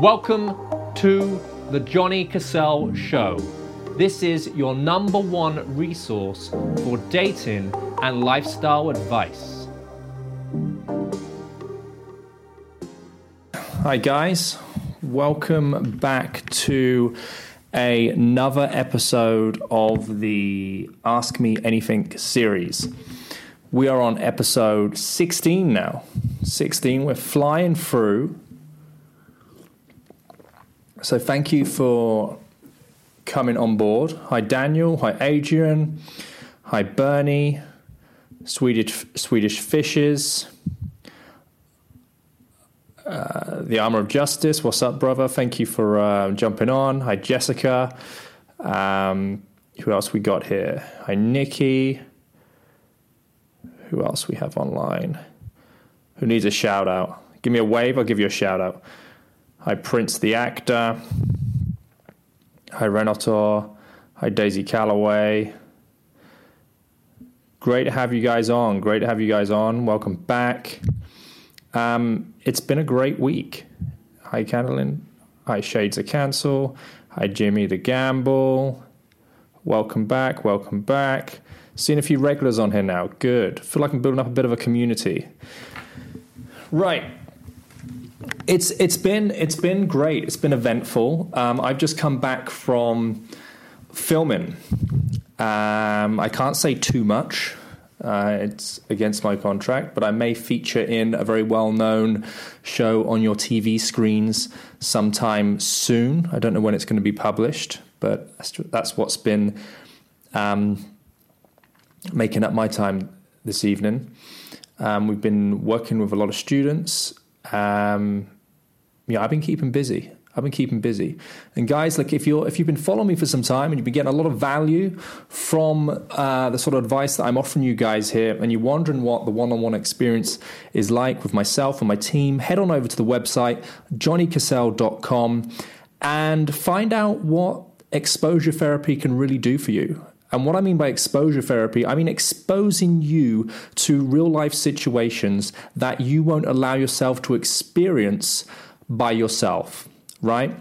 Welcome to the Johnny Cassell Show. This is your number one resource for dating and lifestyle advice. Hi, guys. Welcome back to another episode of the Ask Me Anything series. We are on episode 16 now. 16. We're flying through so thank you for coming on board. Hi Daniel. Hi Adrian. Hi Bernie. Swedish Swedish fishes. Uh, the Armor of Justice. What's up, brother? Thank you for uh, jumping on. Hi Jessica. Um, who else we got here? Hi Nikki. Who else we have online? Who needs a shout out? Give me a wave. I'll give you a shout out. Hi, Prince the actor. Hi, Renato. Hi, Daisy Calloway. Great to have you guys on. Great to have you guys on. Welcome back. Um, it's been a great week. Hi, Candlin. Hi, Shades of Cancel. Hi, Jimmy the Gamble. Welcome back. Welcome back. Seeing a few regulars on here now. Good. Feel like I'm building up a bit of a community. Right. It's it's been it's been great. It's been eventful. Um, I've just come back from filming. Um, I can't say too much. Uh, it's against my contract, but I may feature in a very well known show on your TV screens sometime soon. I don't know when it's going to be published, but that's, what's been um, making up my time this evening. Um, we've been working with a lot of students um, yeah, I've been keeping busy. I've been keeping busy. And guys, like if you're if you've been following me for some time and you've been getting a lot of value from uh, the sort of advice that I'm offering you guys here, and you're wondering what the one-on-one experience is like with myself and my team, head on over to the website johnnycassell.com and find out what exposure therapy can really do for you. And what I mean by exposure therapy, I mean exposing you to real life situations that you won't allow yourself to experience by yourself, right?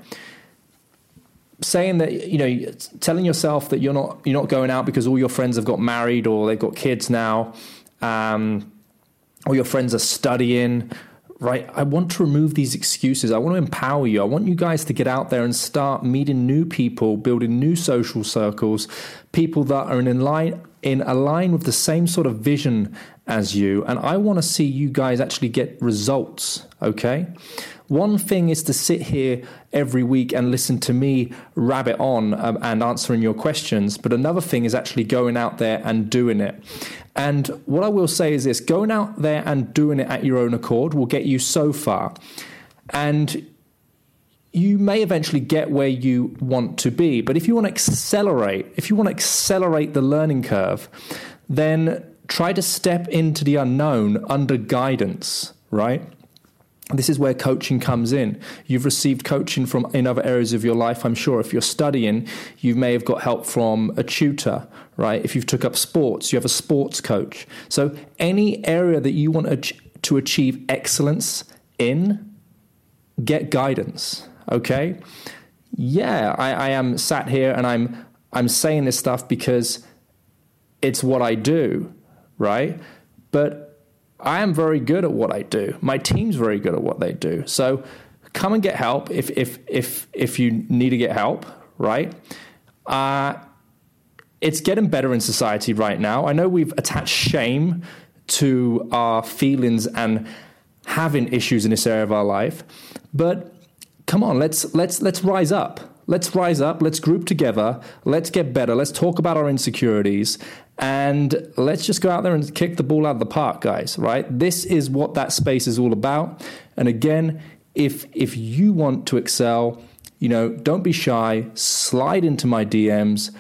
Saying that, you know, telling yourself that you're not you're not going out because all your friends have got married or they've got kids now, um, or your friends are studying, right? I want to remove these excuses. I want to empower you. I want you guys to get out there and start meeting new people, building new social circles, people that are in line in align with the same sort of vision as you. And I want to see you guys actually get results, okay? One thing is to sit here every week and listen to me rabbit on um, and answering your questions, but another thing is actually going out there and doing it. And what I will say is this going out there and doing it at your own accord will get you so far. And you may eventually get where you want to be. But if you want to accelerate, if you want to accelerate the learning curve, then try to step into the unknown under guidance, right? This is where coaching comes in. You've received coaching from in other areas of your life, I'm sure. If you're studying, you may have got help from a tutor, right? If you've took up sports, you have a sports coach. So any area that you want to achieve excellence in, get guidance. Okay? Yeah, I, I am sat here and I'm I'm saying this stuff because it's what I do, right? But I am very good at what I do. My team's very good at what they do. So come and get help if if if if you need to get help, right? Uh, it's getting better in society right now. I know we've attached shame to our feelings and having issues in this area of our life, but come on, let's let's let's rise up. Let's rise up. Let's group together. Let's get better. Let's talk about our insecurities and let's just go out there and kick the ball out of the park, guys, right? This is what that space is all about. And again, if if you want to excel, you know, don't be shy, slide into my DMs,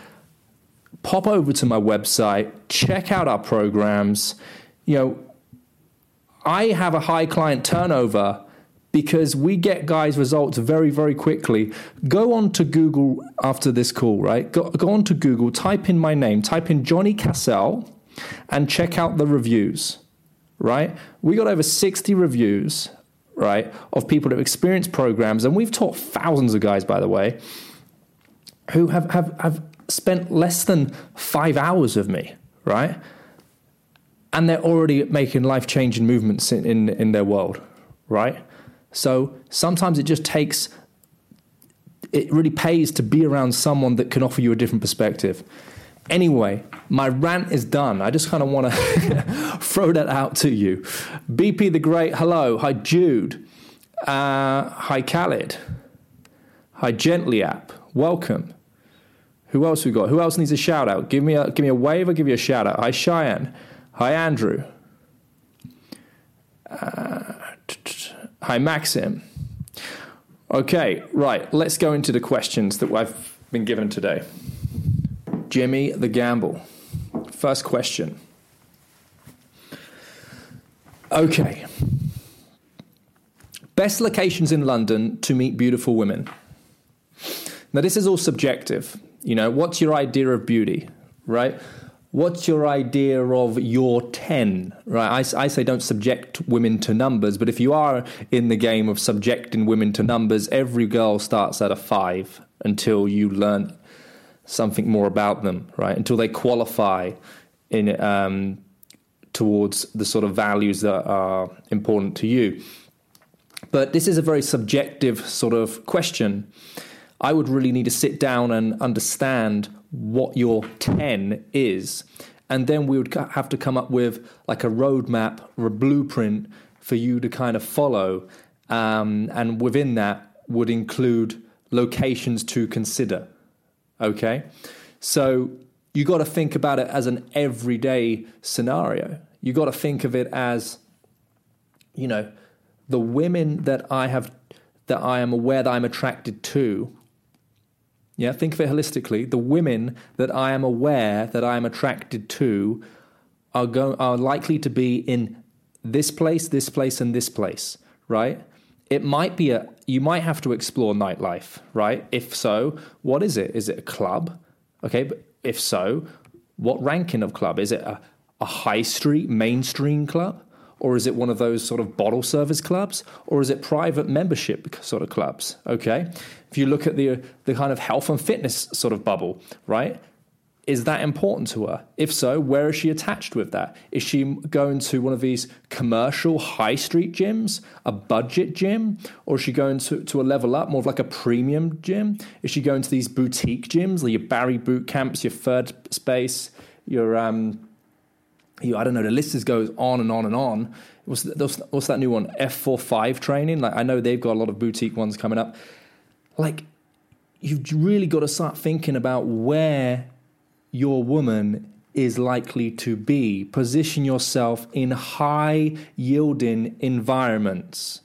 pop over to my website, check out our programs. You know, I have a high client turnover because we get guys results very very quickly go on to google after this call right go, go on to google type in my name type in johnny cassell and check out the reviews right we got over 60 reviews right, of people who experience programs, and we've taught thousands of guys, by the way, who have, have, have spent less than five hours with me, right? And they're already making life changing movements in, in, in their world, right? So sometimes it just takes, it really pays to be around someone that can offer you a different perspective. Anyway, my rant is done. I just kind of want to throw that out to you. BP the Great, hello. Hi, Jude. Uh, hi, Khaled. Hi, Gently App. Welcome. Who else we got? Who else needs a shout out? Give me a give me a wave or give you a shout out. Hi, Cheyenne. Hi, Andrew. Uh, hi, Maxim. Okay, right. Let's go into the questions that I've been given today. Jimmy the Gamble. First question. Okay. Best locations in London to meet beautiful women. Now, this is all subjective. You know, what's your idea of beauty, right? What's your idea of your 10, right? I, I say don't subject women to numbers, but if you are in the game of subjecting women to numbers, every girl starts at a five until you learn something more about them, right? Until they qualify in um, towards the sort of values that are important to you. But this is a very subjective sort of question. I would really need to sit down and understand what your 10 is. And then we would have to come up with like a roadmap or a blueprint for you to kind of follow. Um, and within that would include locations to consider. Okay. So you got to think about it as an everyday scenario. You got to think of it as, you know, the women that I have, that I am aware that I'm attracted to. Yeah, think of it holistically. The women that I am aware that I am attracted to are go, are likely to be in this place, this place, and this place, right? it might be a you might have to explore nightlife, right? If so, what is it? Is it a club? Okay, but if so, what ranking of club? Is it a, a high street mainstream club? Or is it one of those sort of bottle service clubs? Or is it private membership sort of clubs? Okay. If you look at the the kind of health and fitness sort of bubble, right? Is that important to her? If so, where is she attached with that? Is she going to one of these commercial high street gyms, a budget gym, or is she going to, to a level up, more of like a premium gym? Is she going to these boutique gyms, like your Barry boot camps, your third space, your um, you, I don't know, the list just goes on and on and on. What's, what's that new one? F45 training? Like I know they've got a lot of boutique ones coming up. Like you've really got to start thinking about where your woman is likely to be. Position yourself in high yielding environments.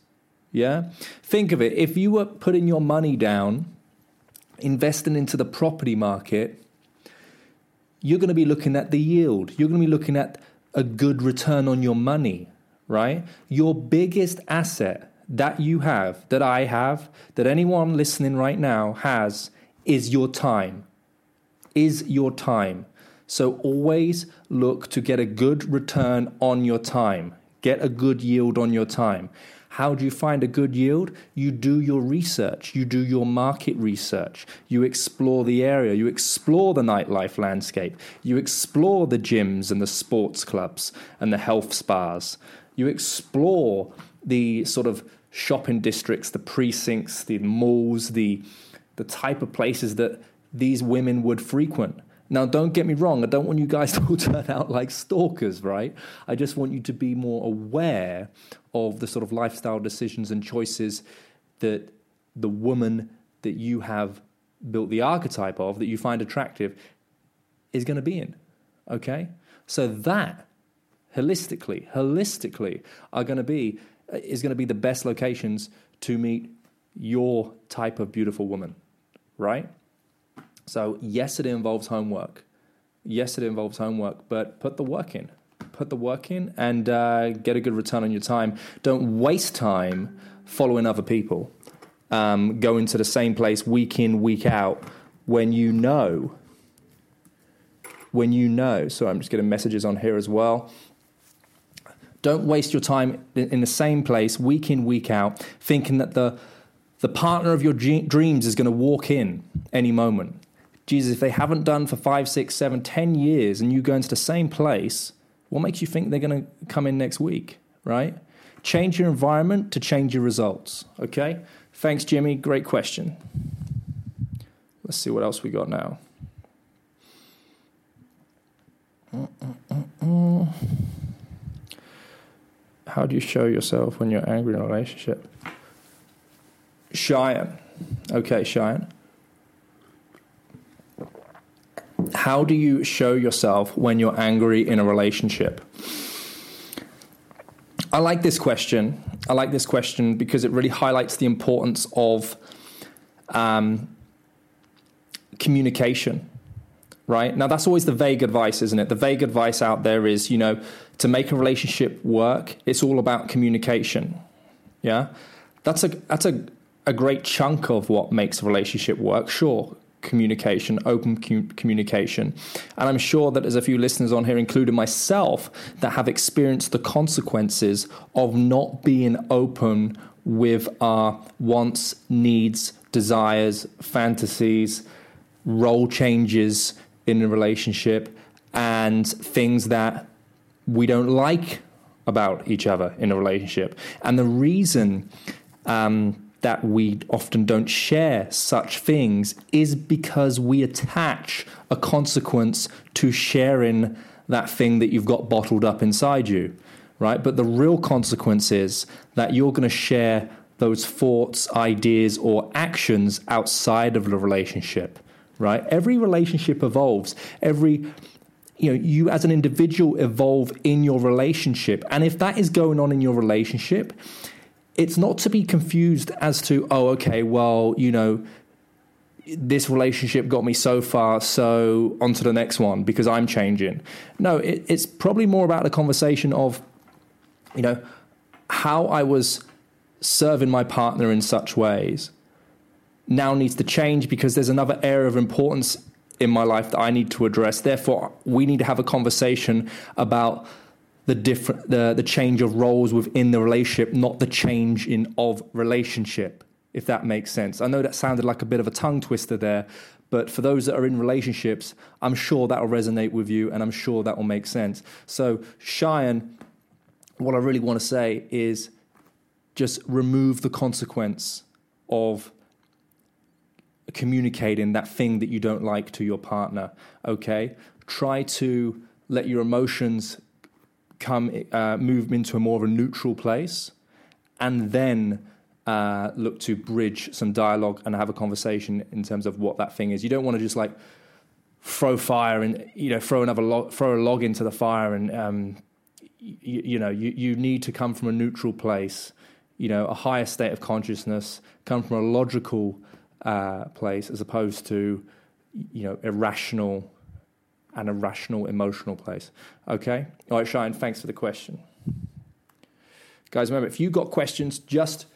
Yeah? Think of it if you were putting your money down, investing into the property market, you're going to be looking at the yield. You're going to be looking at a good return on your money, right? Your biggest asset that you have, that I have, that anyone listening right now has, is your time is your time. So always look to get a good return on your time. Get a good yield on your time. How do you find a good yield? You do your research, you do your market research, you explore the area, you explore the nightlife landscape, you explore the gyms and the sports clubs and the health spas, you explore the sort of shopping districts, the precincts, the malls, the the type of places that these women would frequent. Now, don't get me wrong, I don't want you guys to all turn out like stalkers, right? I just want you to be more aware of the sort of lifestyle decisions and choices that the woman that you have built the archetype of, that you find attractive, is going to be in. Okay? So that holistically, holistically are going to be is going to be the best locations to meet your type of beautiful woman, right? So, yes, it involves homework. Yes, it involves homework, but put the work in. Put the work in and uh, get a good return on your time. Don't waste time following other people. Um, going to the same place week in, week out when you know. When you know. So, I'm just getting messages on here as well. Don't waste your time in the same place week in, week out, thinking that the, the partner of your dreams is going to walk in any moment. Jesus, if they haven't done for five, six, seven, ten years and you go into the same place, what makes you think they're going to come in next week, right? Change your environment to change your results, okay? Thanks, Jimmy. Great question. Let's see what else we got now. Mm, mm, mm, How do you show yourself when you're angry in a relationship? Cheyenne. Okay, Cheyenne. How do you show yourself when you're angry in a relationship? I like this question. I like this question because it really highlights the importance of um, communication right? Now, that's always the vague advice, isn't it? The vague advice out there is, you know, to make a relationship work, it's all about communication. Yeah? That's a, that's a, a great chunk of what makes a relationship work, sure. Communication, open communication. And I'm sure that there's a few listeners on here, including myself, that have experienced the consequences of not being open with our wants, needs, desires, fantasies, role changes, in a relationship and things that we don't like about each other in a relationship. And the reason um, that we often don't share such things is because we attach a consequence to sharing that thing that you've got bottled up inside you, right? But the real consequence is that you're going to share those thoughts, ideas, or actions outside of the relationship right? Every relationship evolves. Every you know, you as an individual evolve in your relationship. And if that is going on in your relationship, it's not to be confused as to, oh, okay, well, you know, this relationship got me so far, so on to the next one because I'm changing. No, it, it's probably more about the conversation of, you know, how I was serving my partner in such ways now needs to change because there's another area of importance in my life that I need to address. Therefore, we need to have a conversation about the different the, the change of roles within the relationship, not the change in of relationship, if that makes sense. I know that sounded like a bit of a tongue twister there, but for those that are in relationships, I'm sure that will resonate with you and I'm sure that will make sense. So, Cheyenne, what I really want to say is just remove the consequence of communicating that thing that you don't like to your partner. Okay, try to let your emotions come uh, move into a more of a neutral place, and then uh, look to bridge some dialogue and have a conversation in terms of what that thing is. You don't want to just like throw fire and you know throw another log, throw a log into the fire and um, you, you know you, you need to come from a neutral place you know a higher state of consciousness come from a logical uh, place as opposed to you know irrational and irrational emotional place. Okay, all right, Cheyenne. Thanks for the question, guys. Remember, if you got questions, just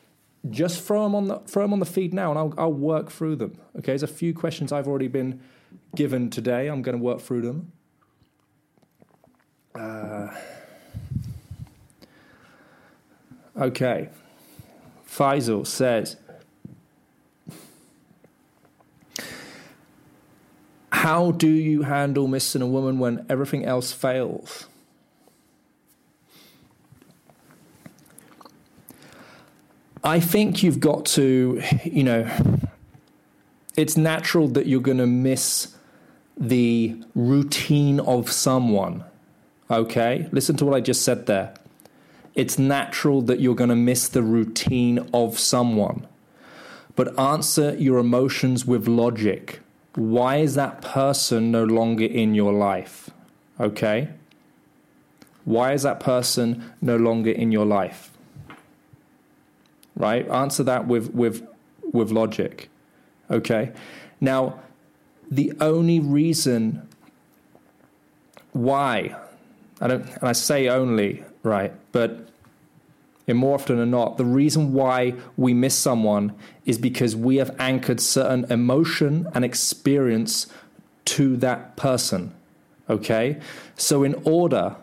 just throw them on the throw them on the feed now, and I'll I'll work through them. Okay, there's a few questions I've already been given today. I'm going to work through them. Uh, okay, Faisal says. How do you handle missing a woman when everything else fails? I think you've got to, you know, it's natural that you're going to miss the routine of someone. Okay? Listen to what I just said there. It's natural that you're going to miss the routine of someone. But answer your emotions with logic why is that person no longer in your life? Okay? Why is that person no longer in your life? Right? Answer that with with with logic. Okay? Now, the only reason why I don't and I say only, right? But and more often than not, the reason why we miss someone is because we have anchored certain emotion and experience to that person. Okay? So, in order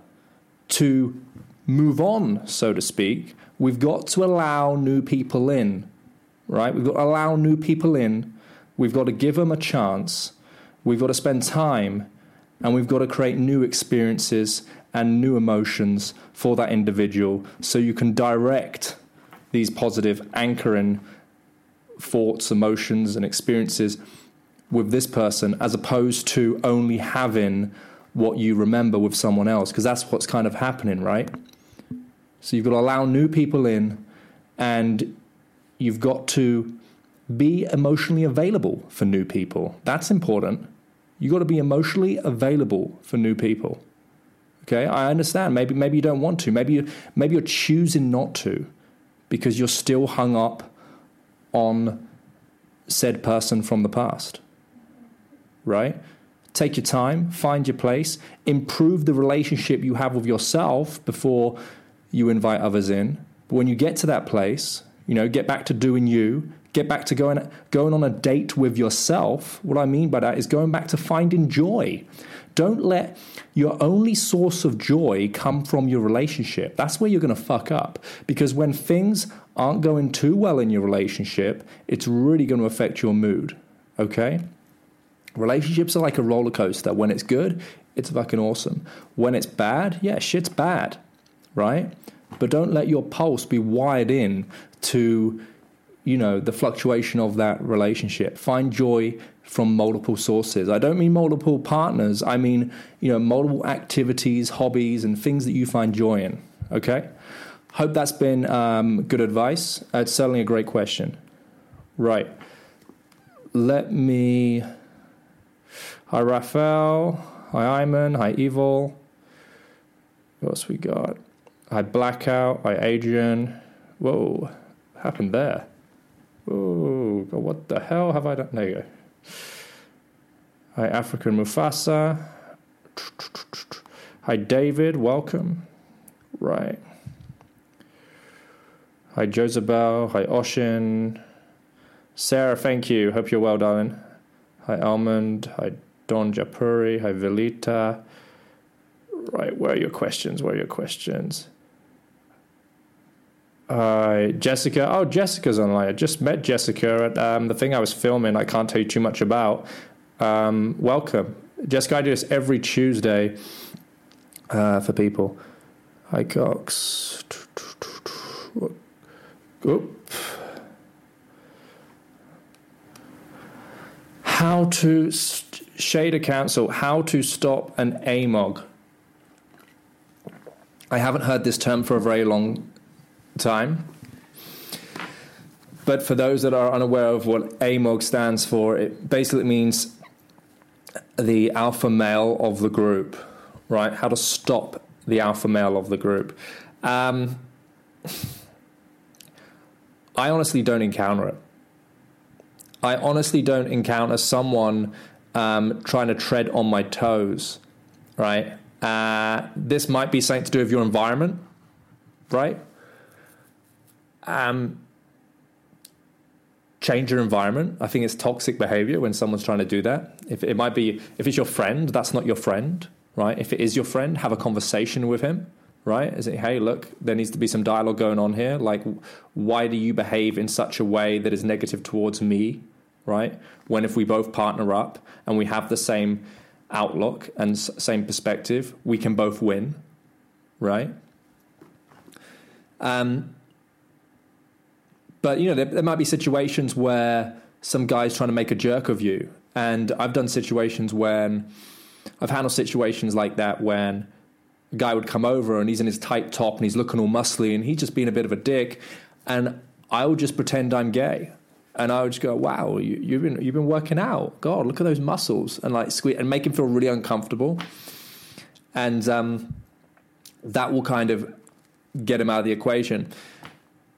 to move on, so to speak, we've got to allow new people in, right? We've got to allow new people in. We've got to give them a chance. We've got to spend time and we've got to create new experiences and new emotions for that individual so you can direct these positive anchoring thoughts, emotions, and experiences with this person as opposed to only having what you remember with someone else because that's what's kind of happening, right? So you've got to allow new people in and you've got to be emotionally available for new people. That's important. You've got to be emotionally available for new people. Okay, I understand. Maybe maybe you don't want to. Maybe you, maybe you're choosing not to because you're still hung up on said person from the past. Right? Take your time, find your place, improve the relationship you have with yourself before you invite others in. But when you get to that place, you know, get back to doing you, get back to going going on a date with yourself. What I mean by that is going back to finding joy. Don't let your only source of joy come from your relationship. That's where you're going to fuck up because when things aren't going too well in your relationship, it's really going to affect your mood. Okay? Relationships are like a roller coaster. When it's good, it's fucking awesome. When it's bad, yeah, shit's bad, right? But don't let your pulse be wired in to, you know, the fluctuation of that relationship. Find joy from multiple sources. I don't mean multiple partners. I mean, you know, multiple activities, hobbies, and things that you find joy in. Okay? Hope that's been um, good advice. Uh, it's certainly a great question. Right. Let me. Hi, Raphael. Hi, Iman. Hi, Evil. What else we got? Hi, Blackout. Hi, Adrian. Whoa, happened there? Whoa, what the hell have I done? There you go. Hi, African Mufasa. Hi, David. Welcome. Right. Hi, Josabel. Hi, Oshin. Sarah, thank you. Hope you're well, darling. Hi, Almond. Hi, Don Japuri. Hi, Velita. Right, where are your questions? Where are your questions? Hi, Jessica. Oh, Jessica's online. I just met Jessica at um, the thing I was filming. I can't tell you too much about. Um, welcome. Jessica, I do this every Tuesday uh, for people. Hi, Cox. Oop. How to st- shade a council, how to stop an AMOG. I haven't heard this term for a very long time. But for those that are unaware of what AMOG stands for, it basically means the alpha male of the group, right? How to stop the alpha male of the group. Um, I honestly don't encounter it. I honestly don't encounter someone um, trying to tread on my toes, right? Uh, this might be something to do with your environment, right? Um, change your environment. I think it's toxic behavior when someone's trying to do that. If it might be, if it's your friend, that's not your friend, right? If it is your friend, have a conversation with him right? Is it, hey, look, there needs to be some dialogue going on here. Like, why do you behave in such a way that is negative towards me, right? When if we both partner up and we have the same outlook and same perspective, we can both win, right? Um, but you know, there, there might be situations where some guy's trying to make a jerk of you, and I've done situations when I've handled situations like that when a guy would come over and he's in his tight top and he's looking all muscly and he's just being a bit of a dick. And I would just pretend I'm gay. And I would just go, wow, you, have been you've been working out. God, look at those muscles, and like squeeze and make him feel really uncomfortable. And um, that will kind of get him out of the equation.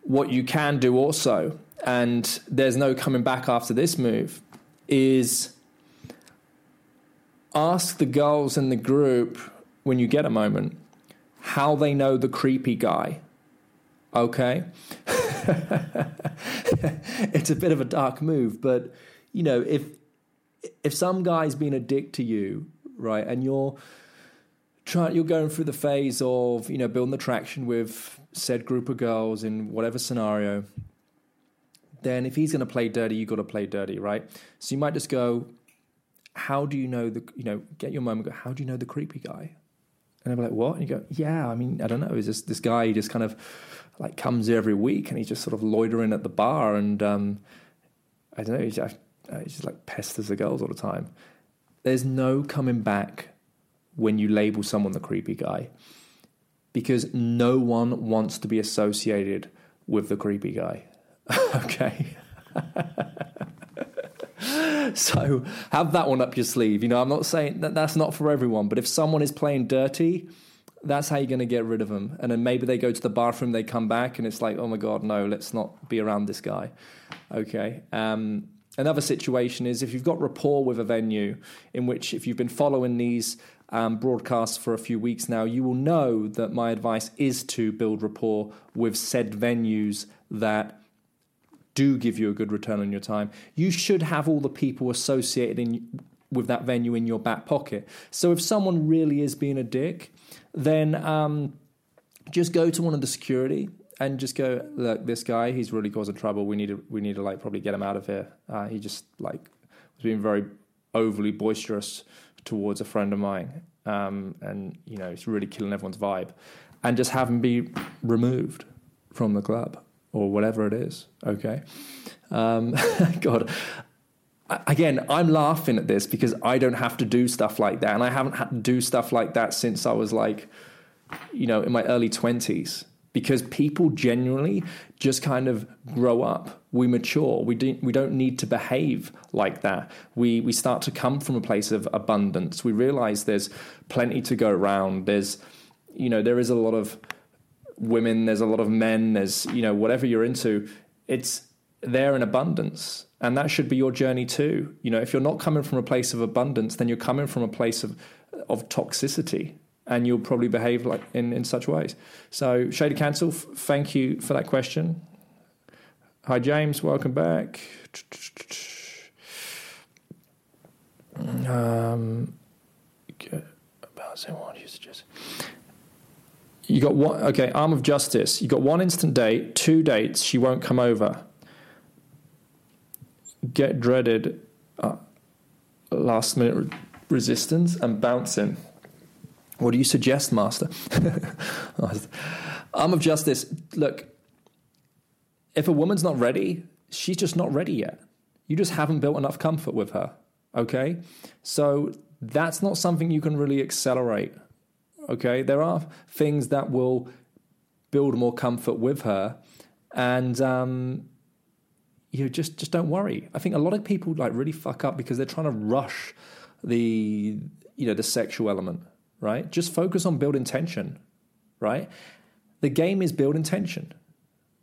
What you can do also, and there's no coming back after this move, is ask the girls in the group when you get a moment, how they know the creepy guy. Okay? it's a bit of a dark move, but you know, if if some guy's been a dick to you, right, and you're try you're going through the phase of you know building the traction with said group of girls in whatever scenario. Then if he's going to play dirty you've got to play dirty right? So you might just go how do you know the you know get your moment go how do you know the creepy guy? And they'll be like what? And you go yeah i mean i don't know is this this guy just kind of like comes every week and he's just sort of loitering at the bar and um i don't know he's just, he's just like pesters the girls all the time. There's no coming back when you label someone the creepy guy because no one wants to be associated with the creepy guy. okay. so have that one up your sleeve. You know, I'm not saying that that's not for everyone, but if someone is playing dirty, that's how you're going to get rid of them. And then maybe they go to the bathroom, they come back, and it's like, oh my God, no, let's not be around this guy. Okay. Um, Another situation is if you've got rapport with a venue, in which if you've been following these um, broadcasts for a few weeks now, you will know that my advice is to build rapport with said venues that do give you a good return on your time. You should have all the people associated in, with that venue in your back pocket. So if someone really is being a dick, then um, just go to one of the security and just go look this guy he's really causing trouble we need to we need to like probably get him out of here uh, he just like was being very overly boisterous towards a friend of mine. Um, and you know it's really killing everyone's vibe. And just have him be removed from the club or whatever it is okay? Um, god. Again i'm laughing at this because i don't have to do stuff like that. And i haven't had to do stuff like that since i was like you know in my early 20s because people genuinely just kind of grow up. We mature. We don't, we don't need to behave like that. We, we start to come from a place of abundance. We realize there's plenty to go around. There's, you know, there is a lot of women, there's a lot of men, there's, you know, whatever you're into, it's there in abundance. And that should be your journey too. You know, if you're not coming from a place of abundance, then you're coming from a place of, of toxicity and you'll probably behave like in, in such ways. So, Shady Cancel, f- thank you for that question. Hi, James, welcome back. Um, what you suggest? You got one, okay, arm of justice. You got one instant date, two dates, she won't come over. Get dreaded, uh, last minute re- resistance and bouncing. What do you suggest, Master? Arm of justice. Look, if a woman's not ready, she's just not ready yet. You just haven't built enough comfort with her. Okay? So that's not something you can really accelerate. Okay? There are things that will build more comfort with her. And, um, you know, just just don't worry. I think a lot of people like really fuck up because they're trying to rush the you know the sexual element right? Just focus on building tension, right? The game is building tension.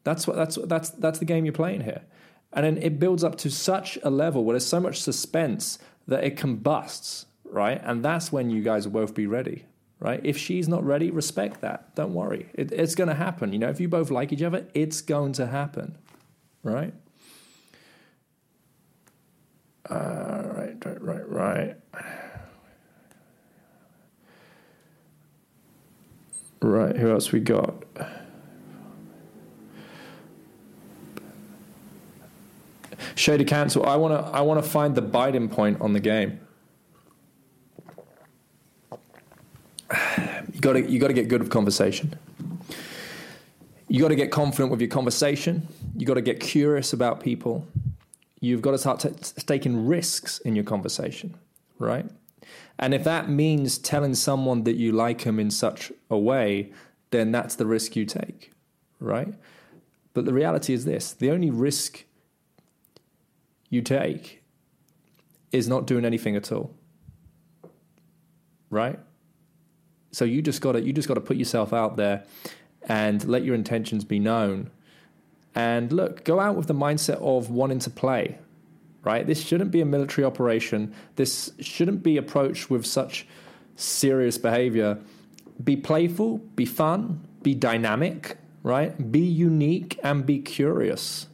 That's what that's that's that's the game you're playing here. And then it builds up to such a level where there's so much suspense that it combusts, right? And that's when you guys will both be ready, right? If she's not ready, respect that. Don't worry. It, it's going to happen. You know, if you both like each other, it's going to happen, right? Uh, right, right, right, right. Right, who else we got? Shady Cancel. I wanna I wanna find the Biden point on the game. You gotta you gotta get good with conversation. You gotta get confident with your conversation. You gotta get curious about people. You've got to start t- taking risks in your conversation, right? And if that means telling someone that you like them in such a way, then that's the risk you take, right? But the reality is this the only risk you take is not doing anything at all. Right? So you just gotta you just gotta put yourself out there and let your intentions be known. And look, go out with the mindset of wanting to play right? This shouldn't be a military operation. This shouldn't be approached with such serious behavior. Be playful, be fun, be dynamic, right? Be unique and be curious.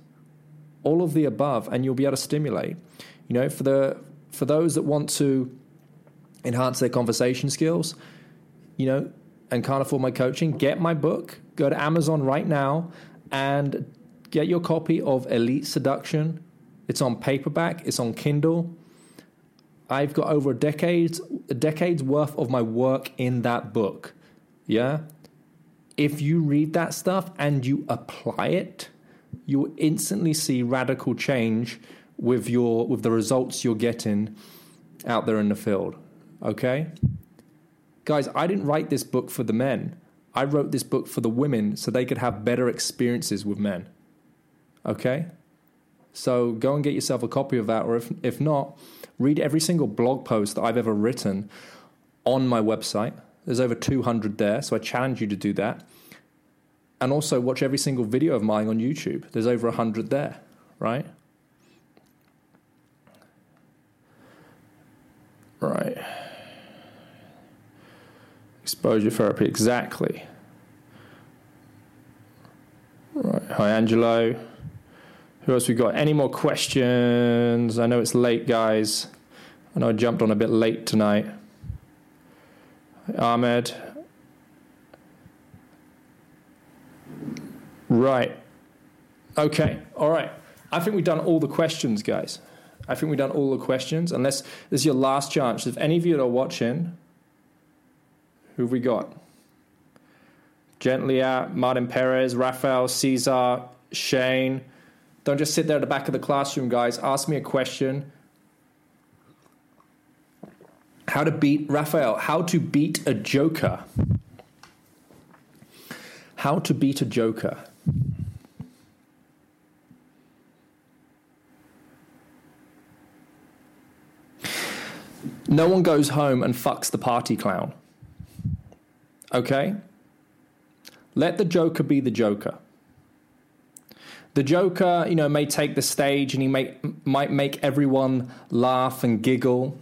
All of the above, and you'll be able to stimulate. You know, for the for those that want to enhance their conversation skills, you know, and can't afford my coaching, get my book. Go to Amazon right now and get your copy of Elite Seduction. It's on paperback, it's on Kindle. I've got over a decade, a decade's worth of my work in that book. Yeah? If you read that stuff and you apply it, you'll instantly see radical change with your with the results you're getting out there in the field. Okay? Guys, I didn't write this book for the men. I wrote this book for the women so they could have better experiences with men. Okay? So go and get yourself a copy of that, or if, if not, read every single blog post that I've ever written on my website. There's over 200 there, so I challenge you to do that. And also watch every single video of mine on YouTube. There's over 100 there, right? Right. Exposure therapy, exactly. Right. Hi, Angelo. Who else we got? Any more questions? I know it's late, guys. I know I jumped on a bit late tonight. Ahmed. Right. Okay. All right. I think we've done all the questions, guys. I think we've done all the questions. Unless this is your last chance. If any of you are watching, who have we got? Gently out, Martin Perez, Rafael, Caesar, Shane. Don't just sit there at the back of the classroom, guys. Ask me a question. How to beat Raphael. How to beat a joker? How to beat a joker? No one goes home and fucks the party clown. Okay? Let the Joker be the Joker. The Joker, you know, may take the stage and he may, might make everyone laugh and giggle.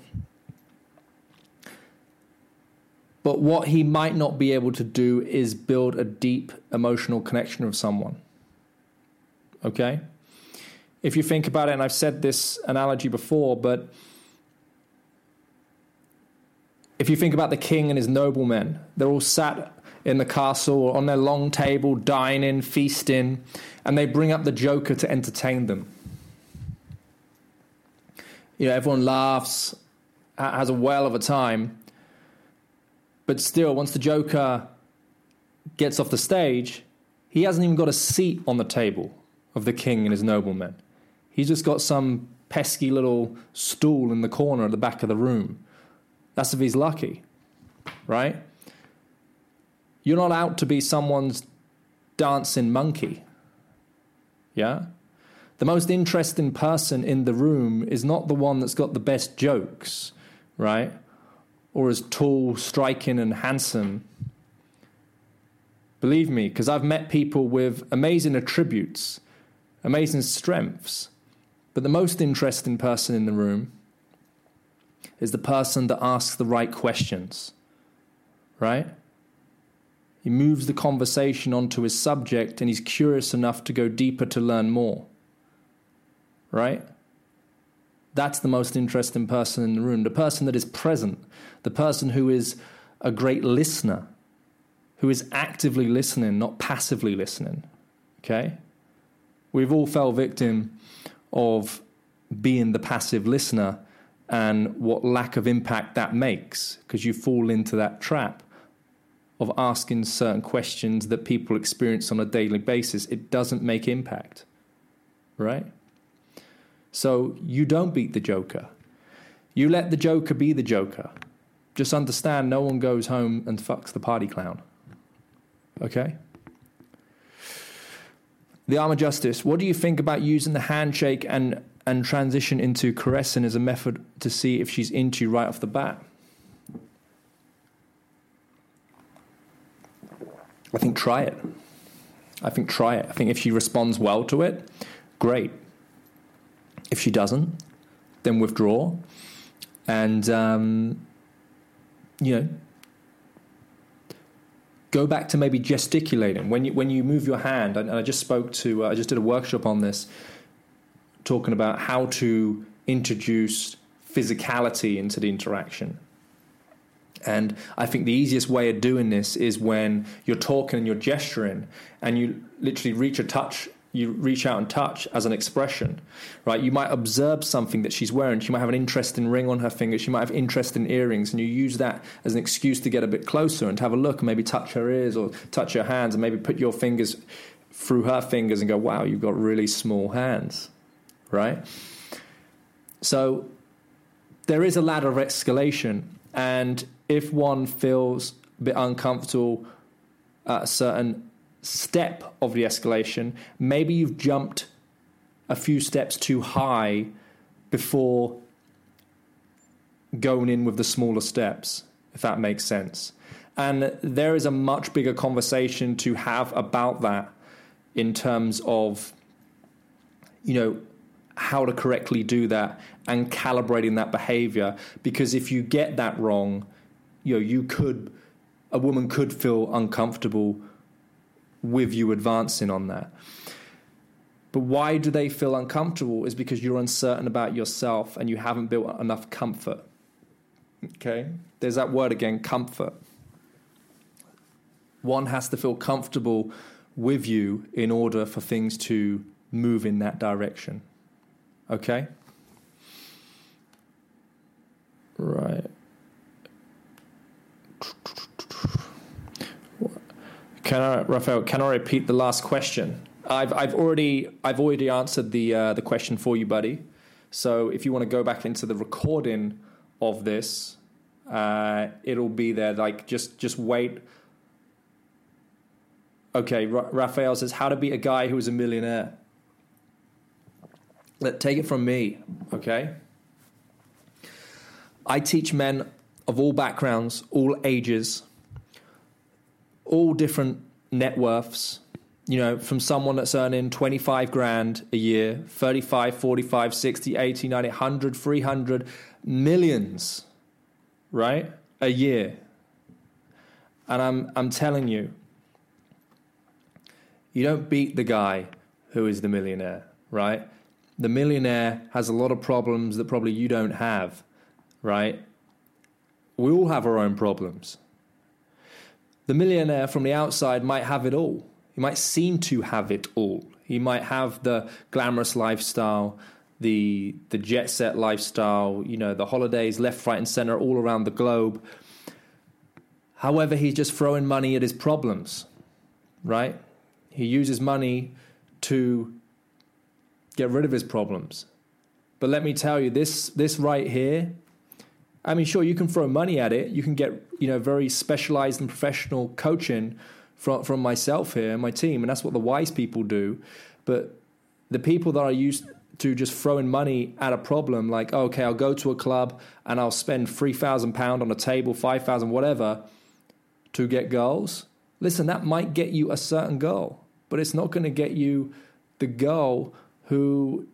But what he might not be able to do is build a deep emotional connection with someone. Okay? If you think about it, and I've said this analogy before, but if you think about the king and his noblemen, they're all sat in the castle on their long table, dining, feasting, and they bring up the Joker to entertain them. You know, everyone laughs, has a whale of a time, but still, once the Joker gets off the stage, he hasn't even got a seat on the table of the king and his noblemen. He's just got some pesky little stool in the corner at the back of the room. That's if he's lucky, right? You're not out to be someone's dancing monkey. Yeah? The most interesting person in the room is not the one that's got the best jokes, right? Or is tall, striking, and handsome. Believe me, because I've met people with amazing attributes, amazing strengths. But the most interesting person in the room is the person that asks the right questions, right? He moves the conversation onto his subject and he's curious enough to go deeper to learn more, right? That's the most interesting person in the room, the person that is present, the person who is a great listener, who is actively listening, not passively listening. Okay? We've all fell victim of being the passive listener and what lack of impact that makes because you fall into that trap of asking certain questions that people experience on a daily basis. It doesn't make impact, right? So you don't beat the Joker. You let the Joker be the Joker. Just understand no one goes home and fucks the party clown. Okay? The Armor Justice, what do you think about using the handshake and and transition into caressing as a method to see if she's into you right off the bat. I think try it. I think try it. I think if she responds well to it, great. If she doesn't, then withdraw. And, um, you know, go back to maybe gesticulating. When you, when you move your hand, and I just spoke to, uh, I just did a workshop on this talking about how to introduce physicality into the interaction. And I think the easiest way of doing this is when you're talking and you're gesturing and you literally reach a touch, you reach out and touch as an expression, right? You might observe something that she's wearing. She might have an interesting ring on her finger. She might have interesting earrings. And you use that as an excuse to get a bit closer and to have a look and maybe touch her ears or touch her hands and maybe put your fingers through her fingers and go, wow, you've got really small hands, right? So there is a ladder of escalation. And if one feels a bit uncomfortable at a certain step of the escalation, maybe you've jumped a few steps too high before going in with the smaller steps, if that makes sense. And there is a much bigger conversation to have about that in terms of, you know, how to correctly do that and calibrating that behavior. Because if you get that wrong, you know, you could, a woman could feel uncomfortable with you advancing on that. But why do they feel uncomfortable? Is because you're uncertain about yourself and you haven't built enough comfort. Okay? There's that word again comfort. One has to feel comfortable with you in order for things to move in that direction. Okay? Right. Can I, Raphael? Can I repeat the last question? I've I've already I've already answered the uh, the question for you, buddy. So if you want to go back into the recording of this, uh, it'll be there. Like just just wait. Okay, Ra- Raphael says how to be a guy who is a millionaire. Let take it from me. Okay. I teach men of all backgrounds, all ages, all different net worths. You know, from someone that's earning 25 grand a year, 35, 45, 60, 80, 90, 100, 300 millions, right? A year. And I'm, I'm telling you, you don't beat the guy who is the millionaire, right? The millionaire has a lot of problems that probably you don't have, right? We all have our own problems. The millionaire from the outside might have it all. He might seem to have it all. He might have the glamorous lifestyle, the the jet set lifestyle, you know, the holidays left, right, and center all around the globe. However, he's just throwing money at his problems, right? He uses money to get rid of his problems. But let me tell you, this this right here I mean, sure, you can throw money at it. You can get you know very specialized and professional coaching from from myself here and my team, and that's what the wise people do. But the people that are used to just throwing money at a problem, like oh, okay, I'll go to a club and I'll spend three thousand pound on a table, five thousand, whatever, to get girls. Listen, that might get you a certain goal, but it's not going to get you the girl who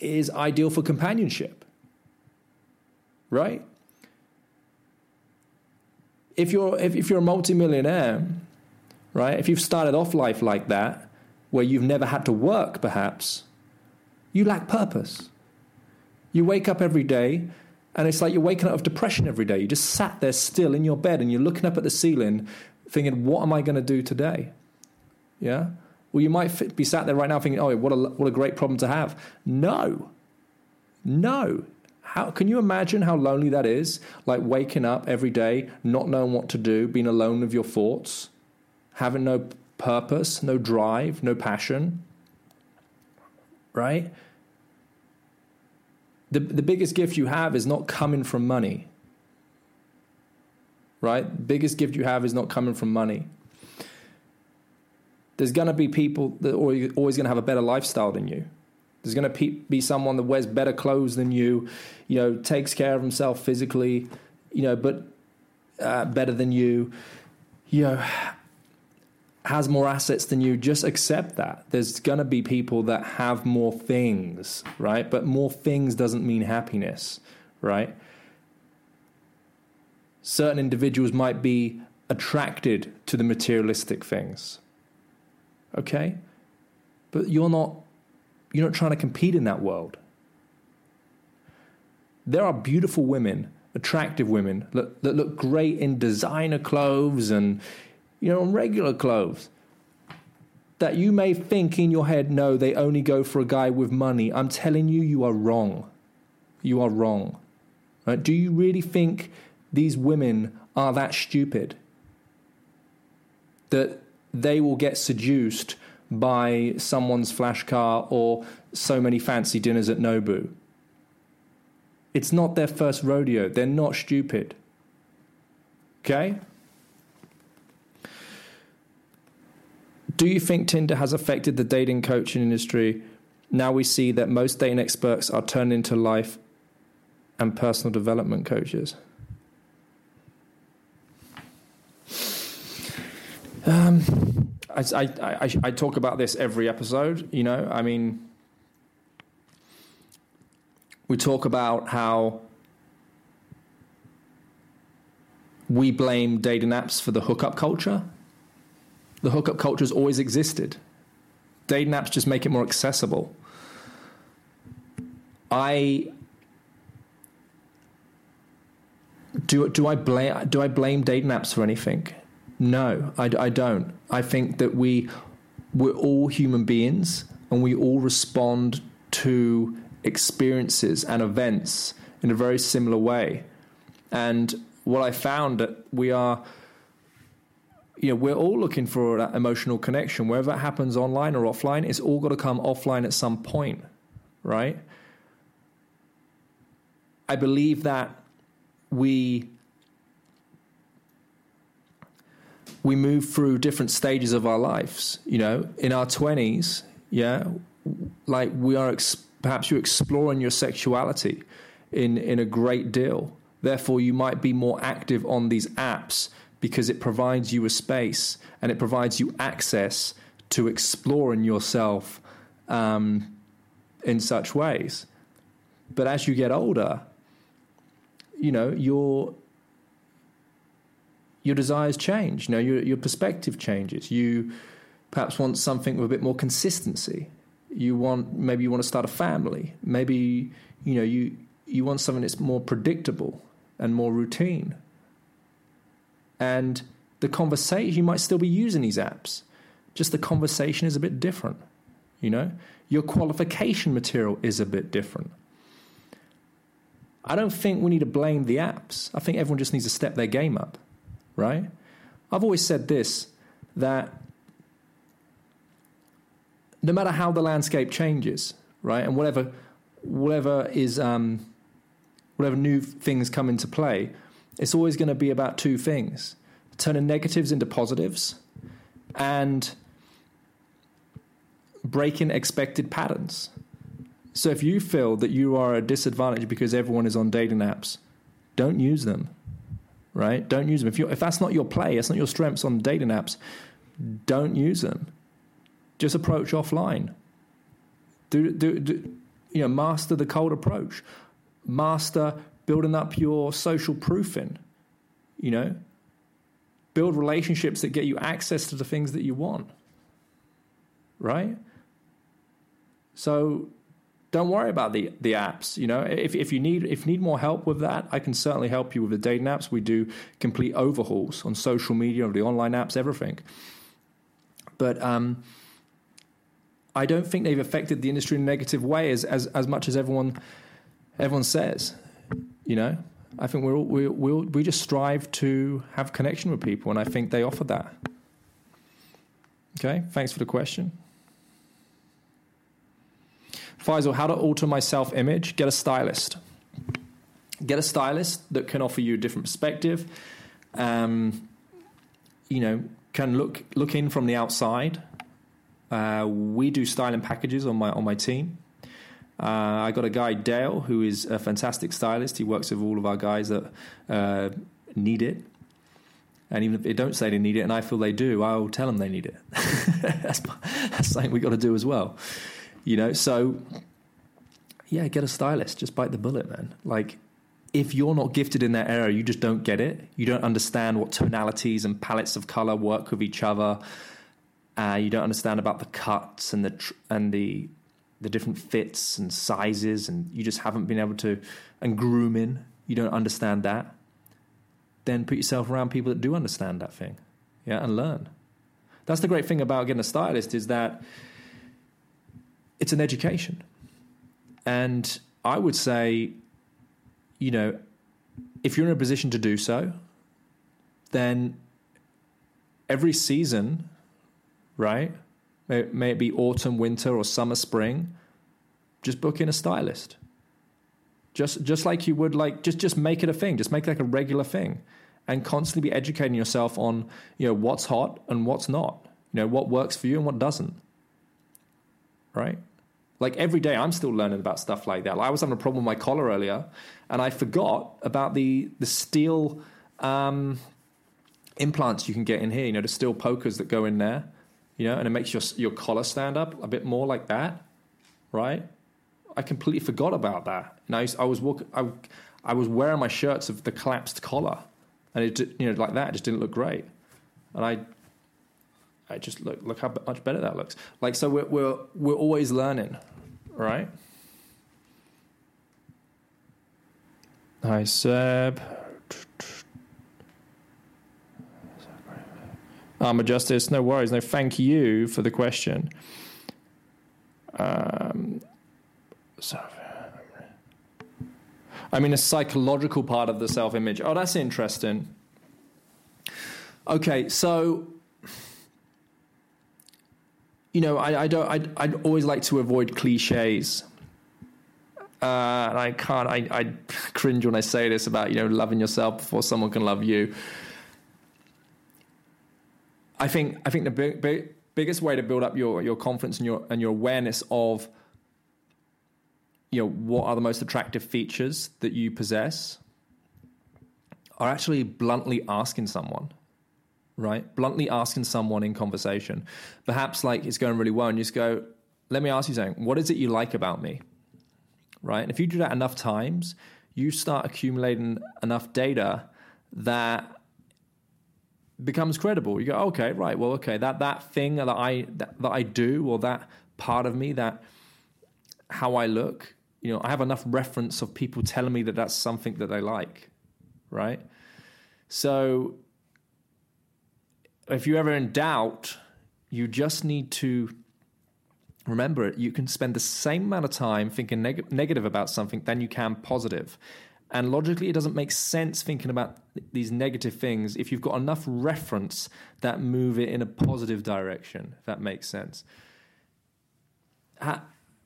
is ideal for companionship right? If you're if, if you're a multimillionaire, right? If you've started off life like that, where you've never had to work, perhaps, you lack purpose. You wake up every day and it's like you're waking up of depression every day. You just sat there still in your bed and you're looking up at the ceiling thinking, what am I going to do today? Yeah? Well, you might be sat there right now thinking, oh, what a, what a great problem to have. No. No. How can you imagine how lonely that is? Like waking up every day, not knowing what to do, being alone with your thoughts, having no purpose, no drive, no passion. Right? The, the biggest gift you have is not coming from money. Right? The biggest gift you have is not coming from money. There's going to be people that are always going to have a better lifestyle than you. There's going to be someone that wears better clothes than you, you know, takes care of himself physically, you know, but uh, better than you, you know, has more assets than you. Just accept that. There's going to be people that have more things, right? But more things doesn't mean happiness, right? Certain individuals might be attracted to the materialistic things. Okay? But you're not you're not trying to compete in that world. There are beautiful women attractive women that, that look great in designer clothes and you know, regular clothes. That you may think in your head, no, they only go for a guy with money. I'm telling you, you are wrong. You are wrong. Right? Do you really think these women are that stupid? That they will get seduced by someone's flash car or so many fancy dinners at Nobu? It's not their first rodeo. They're not stupid. Okay? Do you think Tinder has affected the dating coaching industry? Now we see that most dating experts are turned into life and personal development coaches. Um, I, I, I, I talk about this every episode. You know, I mean, we talk about how we blame dating apps for the hookup culture. The hookup culture has always existed. Dating apps just make it more accessible. I do. Do I blame? Do I blame dating apps for anything? No, I, I don't. I think that we we're all human beings, and we all respond to experiences and events in a very similar way. And what I found that we are you know, we're all looking for that emotional connection. Whether it happens online or offline, it's all got to come offline at some point, right? I believe that we we move through different stages of our lives. You know, in our twenties, yeah, like we are ex- perhaps you're exploring your sexuality in in a great deal. Therefore, you might be more active on these apps because it provides you a space and it provides you access to exploring yourself um, in such ways. But as you get older, you know your your desires change. You know your your perspective changes. You perhaps want something with a bit more consistency. You want maybe you want to start a family. Maybe you know you you want something that's more predictable and more routine and the conversation you might still be using these apps just the conversation is a bit different you know your qualification material is a bit different i don't think we need to blame the apps i think everyone just needs to step their game up right i've always said this that no matter how the landscape changes right and whatever whatever is um, whatever new things come into play it's always going to be about two things turning negatives into positives and breaking expected patterns. So if you feel that you are a disadvantage because everyone is on dating apps, don't use them. Right? Don't use them. If you if that's not your play, that's not your strengths on dating apps, don't use them. Just approach offline. Do, do, do you know, master the cold approach. Master building up your social proofing, you know, build relationships that get you access to the things that you want, right? So don't worry about the the apps. You know, if if you need if you need more help with that, I can certainly help you with the dating apps. We do complete overhauls on social media, of the online apps, everything. But um, I don't think they've affected the industry in a negative way as as, as much as everyone everyone says. You know, I think we're all, we we we just strive to have connection with people, and I think they offer that. Okay, thanks for the question. Faisal, how to alter my self image? Get a stylist. Get a stylist that can offer you a different perspective. Um, you know, can look look in from the outside. Uh, we do styling packages on my on my team. Uh, I got a guy, Dale, who is a fantastic stylist. He works with all of our guys that uh, need it. And even if they don't say they need it, and I feel they do, I'll tell them they need it. that's, that's something we got to do as well. You know, so yeah, get a stylist. Just bite the bullet, man. Like, if you're not gifted in that area, you just don't get it. You don't understand what tonalities and palettes of color work with each other. Uh, you don't understand about the cuts and the tr- and the the different fits and sizes, and you just haven't been able to and grooming. you don't understand that, then put yourself around people that do understand that thing, yeah, and learn. That's the great thing about getting a stylist is that it's an education, and I would say, you know, if you're in a position to do so, then every season, right? May, may it be autumn, winter, or summer, spring, just book in a stylist. Just just like you would like just just make it a thing. Just make it like a regular thing, and constantly be educating yourself on you know what's hot and what's not. You know what works for you and what doesn't. Right. Like every day, I'm still learning about stuff like that. Like I was having a problem with my collar earlier, and I forgot about the the steel um, implants you can get in here. You know, the steel pokers that go in there. You know, and it makes your your collar stand up a bit more like that, right? I completely forgot about that. And I, I was I, I was wearing my shirts of the collapsed collar, and it you know like that it just didn't look great. And I, I just look look how much better that looks. Like so, we're we're we're always learning, right? Hi, Seb. Armor Justice, no worries. No, thank you for the question. Um, so, I mean, a psychological part of the self image. Oh, that's interesting. Okay, so you know, I, I don't. I'd, I'd, always like to avoid cliches, uh, and I can't. I, I cringe when I say this about you know loving yourself before someone can love you. I think. I think the big, big, biggest way to build up your your confidence and your and your awareness of you know what are the most attractive features that you possess are actually bluntly asking someone right? Bluntly asking someone in conversation. Perhaps like it's going really well and you just go let me ask you something. What is it you like about me? Right? And if you do that enough times you start accumulating enough data that becomes credible. You go okay right well okay that that thing that i that, that i do or that part of me that how i look you know, I have enough reference of people telling me that that's something that they like, right? So if you're ever in doubt, you just need to remember it. You can spend the same amount of time thinking neg- negative about something than you can positive. And logically, it doesn't make sense thinking about these negative things if you've got enough reference that move it in a positive direction, if that makes sense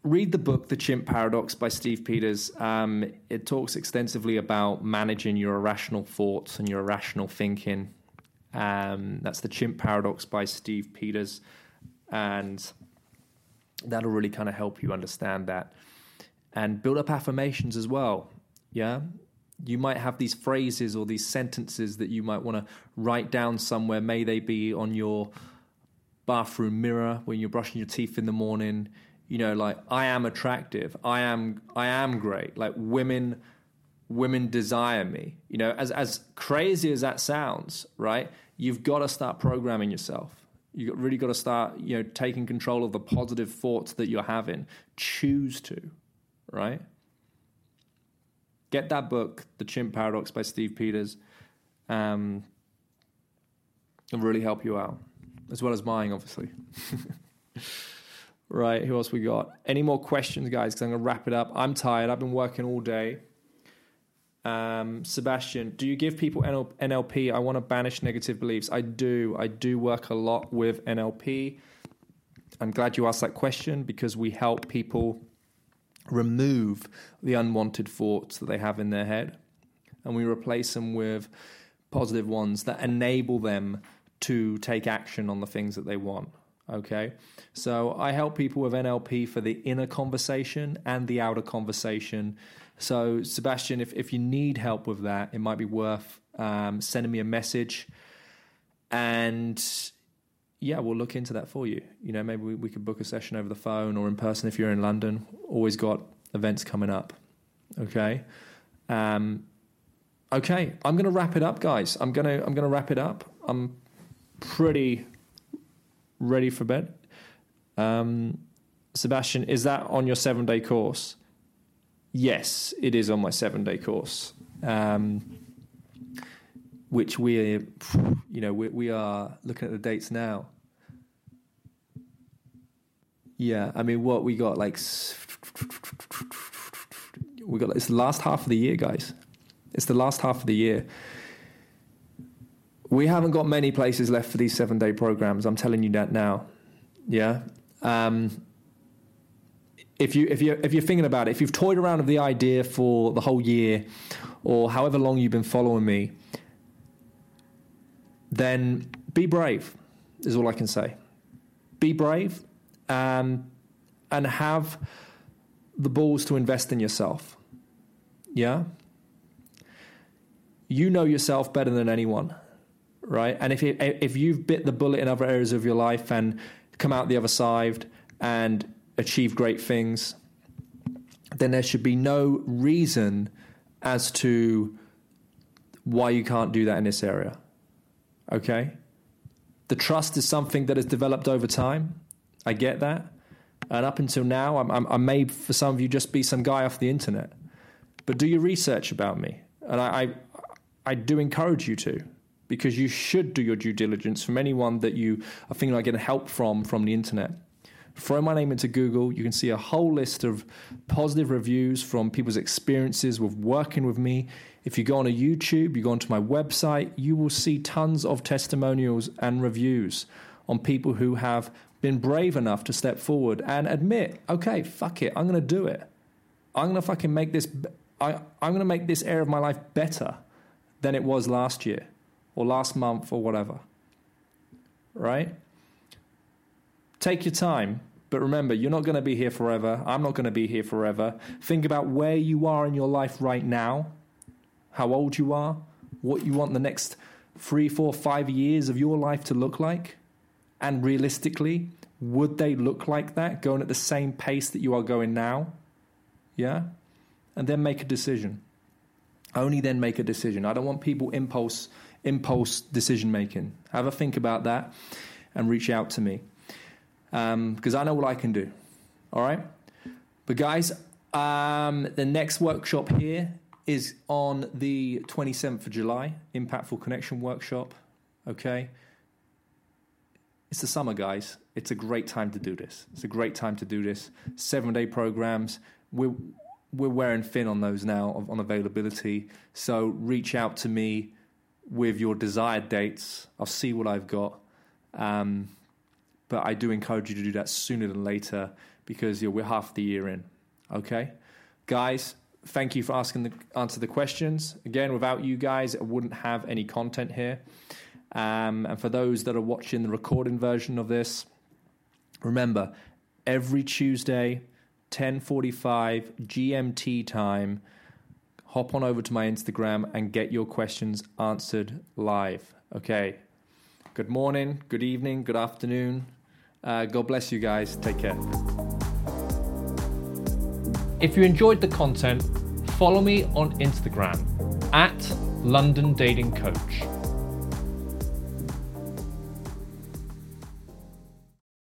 read the book The Chimp Paradox by Steve Peters. Um, it talks extensively about managing your irrational thoughts and your irrational thinking. Um, that's The Chimp Paradox by Steve Peters. And that'll really kind of help you understand that. And build up affirmations as well. Yeah. You might have these phrases or these sentences that you might want to write down somewhere. May they be on your bathroom mirror when you're brushing your teeth in the morning you know like i am attractive i am i am great like women women desire me you know as as crazy as that sounds right you've got to start programming yourself You've really got to start you know taking control of the positive thoughts that you're having choose to right get that book the chimp paradox by steve peters um, and really help you out as well as mine, obviously Right, who else we got? Any more questions, guys? Because I'm going to wrap it up. I'm tired. I've been working all day. Um, Sebastian, do you give people NLP? I want to banish negative beliefs. I do. I do work a lot with NLP. I'm glad you asked that question because we help people remove the unwanted thoughts that they have in their head and we replace them with positive ones that enable them to take action on the things that they want. Okay. So I help people with NLP for the inner conversation and the outer conversation. So, Sebastian, if, if you need help with that, it might be worth um, sending me a message. And yeah, we'll look into that for you. You know, maybe we, we could book a session over the phone or in person if you're in London. Always got events coming up. Okay. Um, okay. I'm going to wrap it up, guys. I'm going to I'm going to wrap it up. I'm pretty ready for bed. Um, Sebastian, is that on your seven day course? Yes, it is on my seven day course. Um, which we, you know, we, we are looking at the dates now. Yeah, I mean, what we got like we got it's the last half of the year, guys. It's the last half of the year. We haven't got many places left for these seven day programs. I'm telling you that now. Yeah. Um, if you if you if you're thinking about it, if you've toyed around with the idea for the whole year, or however long you've been following me, then be brave, is all I can say. Be brave um, and have the balls to invest in yourself. Yeah? You know yourself better than anyone, right? And if, you, if you've bit the bullet in other areas of your life and come out the other side and achieve great things, then there should be no reason as to why you can't do that in this area. Okay? The trust is something that has developed over time. I get that. And up until now, I'm, I'm, i may, for some of you, just be some guy off the internet. But do your research about me. And I, I, I do encourage you to, because you should do your due diligence from anyone that you are thinking like getting help from from the internet. Throw my name into Google. You can see a whole list of positive reviews from people's experiences with working with me. If you go on a YouTube, you go onto my website, you will see tons of testimonials and reviews on people who have been brave enough to step forward and admit, okay, fuck it, I'm going to do it. I'm going to fucking make this. I, I'm going to make this area of my life better than it was last year or last month or whatever. Right? Take your time, but remember, you're not going to be here forever. I'm not going to be here forever. Think about where you are in your life right now, how old you are, what you want the next three, four, five years of your life to look like. And realistically, would they look like that going at the same pace that you are going now? Yeah? And then make a decision. Only then make a decision. I don't want people impulse impulse decision making. Have a think about that and reach out to me because um, I know what I can do. All right, but guys, um, the next workshop here is on the 27th of July, Impactful Connection Workshop. Okay, it's the summer, guys. It's a great time to do this. It's a great time to do this. Seven day programs. We're we're wearing thin on those now on availability. So reach out to me with your desired dates. I'll see what I've got. Um, but I do encourage you to do that sooner than later because we're half the year in. Okay, guys. Thank you for asking the answer the questions. Again, without you guys, I wouldn't have any content here. Um, and for those that are watching the recording version of this, remember every Tuesday, 10:45 GMT time, hop on over to my Instagram and get your questions answered live. Okay. Good morning, good evening, good afternoon, uh, God bless you guys. Take care. If you enjoyed the content, follow me on Instagram at London Dating Coach.